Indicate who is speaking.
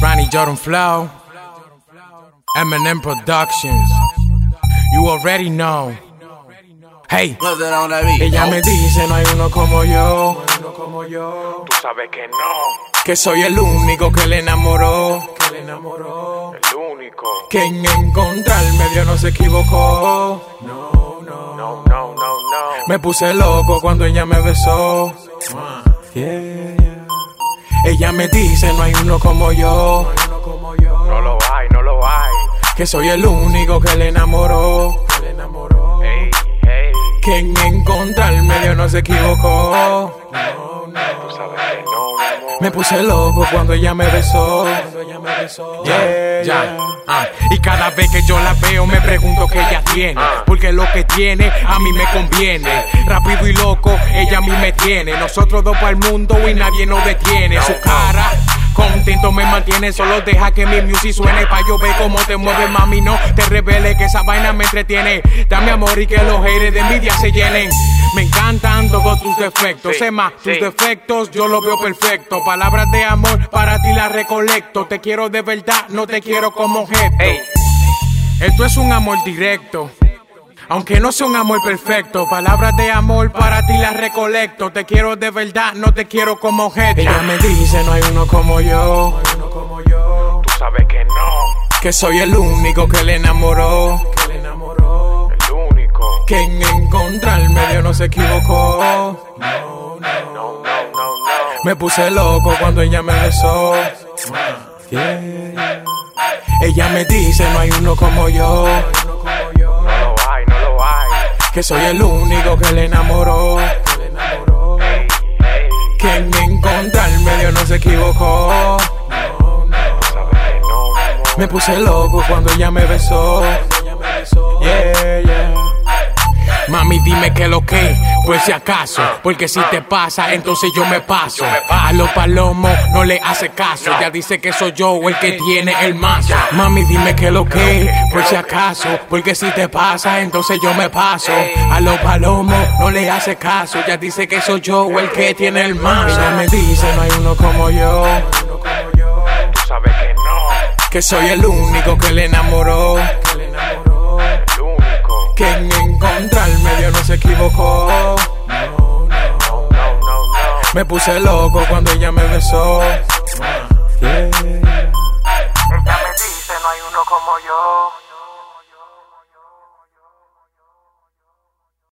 Speaker 1: Ronnie Jordan Flow, Eminem Productions. You already know. Hey, ella me dice no hay uno como yo.
Speaker 2: Tú sabes que no,
Speaker 1: Que soy el único que le enamoró. Que le enamoró.
Speaker 2: el único.
Speaker 1: Que en encontrarme Dios no se equivocó.
Speaker 2: No, no, no, no.
Speaker 1: Me puse loco cuando ella me besó. Yeah. Ella me dice no hay uno como yo.
Speaker 2: No lo hay, no lo hay.
Speaker 1: Que soy el único que le enamoró. Que en encontrarme Dios no se equivocó.
Speaker 2: Tú
Speaker 1: Me puse loco cuando ella me besó. Yeah,
Speaker 3: Ya, ah, y cada vez que yo la veo me pregunto qué ella tiene, porque lo que tiene a mí me conviene. Rápido y loco, ella a mí me tiene. Nosotros dos para el mundo y nadie nos detiene. Su cara me mantiene, solo deja que mi music suene pa' yo ver cómo te mueves, mami. No te revele que esa vaina me entretiene. Dame amor y que los haters de envidia se llenen. Me encantan todos tus defectos, más, tus defectos yo los veo perfecto. Palabras de amor para ti las recolecto. Te quiero de verdad, no te quiero como objeto. Esto es un amor directo. Aunque no sea un amor perfecto, palabras de amor para ti las recolecto. Te quiero de verdad, no te quiero como objeto.
Speaker 1: Ella me dice no hay uno como yo.
Speaker 2: Tú sabes que no,
Speaker 1: Que soy el único que le enamoró.
Speaker 2: el único.
Speaker 1: Que en encontrarme Dios no se equivocó.
Speaker 2: No, no, no, no.
Speaker 1: Me puse loco cuando ella me besó. Yeah. Ella me dice no hay uno como yo. Que soy el único que le enamoró. Que en encontrarme Dios no se equivocó. Me puse loco cuando ella me besó. Yeah, yeah.
Speaker 3: Mami, dime que lo que, por si acaso. Porque si te pasa, entonces yo me paso. A los palomos no le hace caso. Ya dice que soy yo el que tiene el mazo. Mami, dime que lo que, por si acaso. Porque si te pasa, entonces yo me paso. A los palomos no le hace caso. Ya dice que soy yo el que tiene el mazo.
Speaker 1: Ella me dice no hay uno como yo.
Speaker 2: Tú sabes que no,
Speaker 1: Que soy el único que le enamoró.
Speaker 2: el único.
Speaker 1: Que en encontrarme Me puse loco cuando
Speaker 2: ella me besó. Ella
Speaker 1: me dice, no hay uno como yo.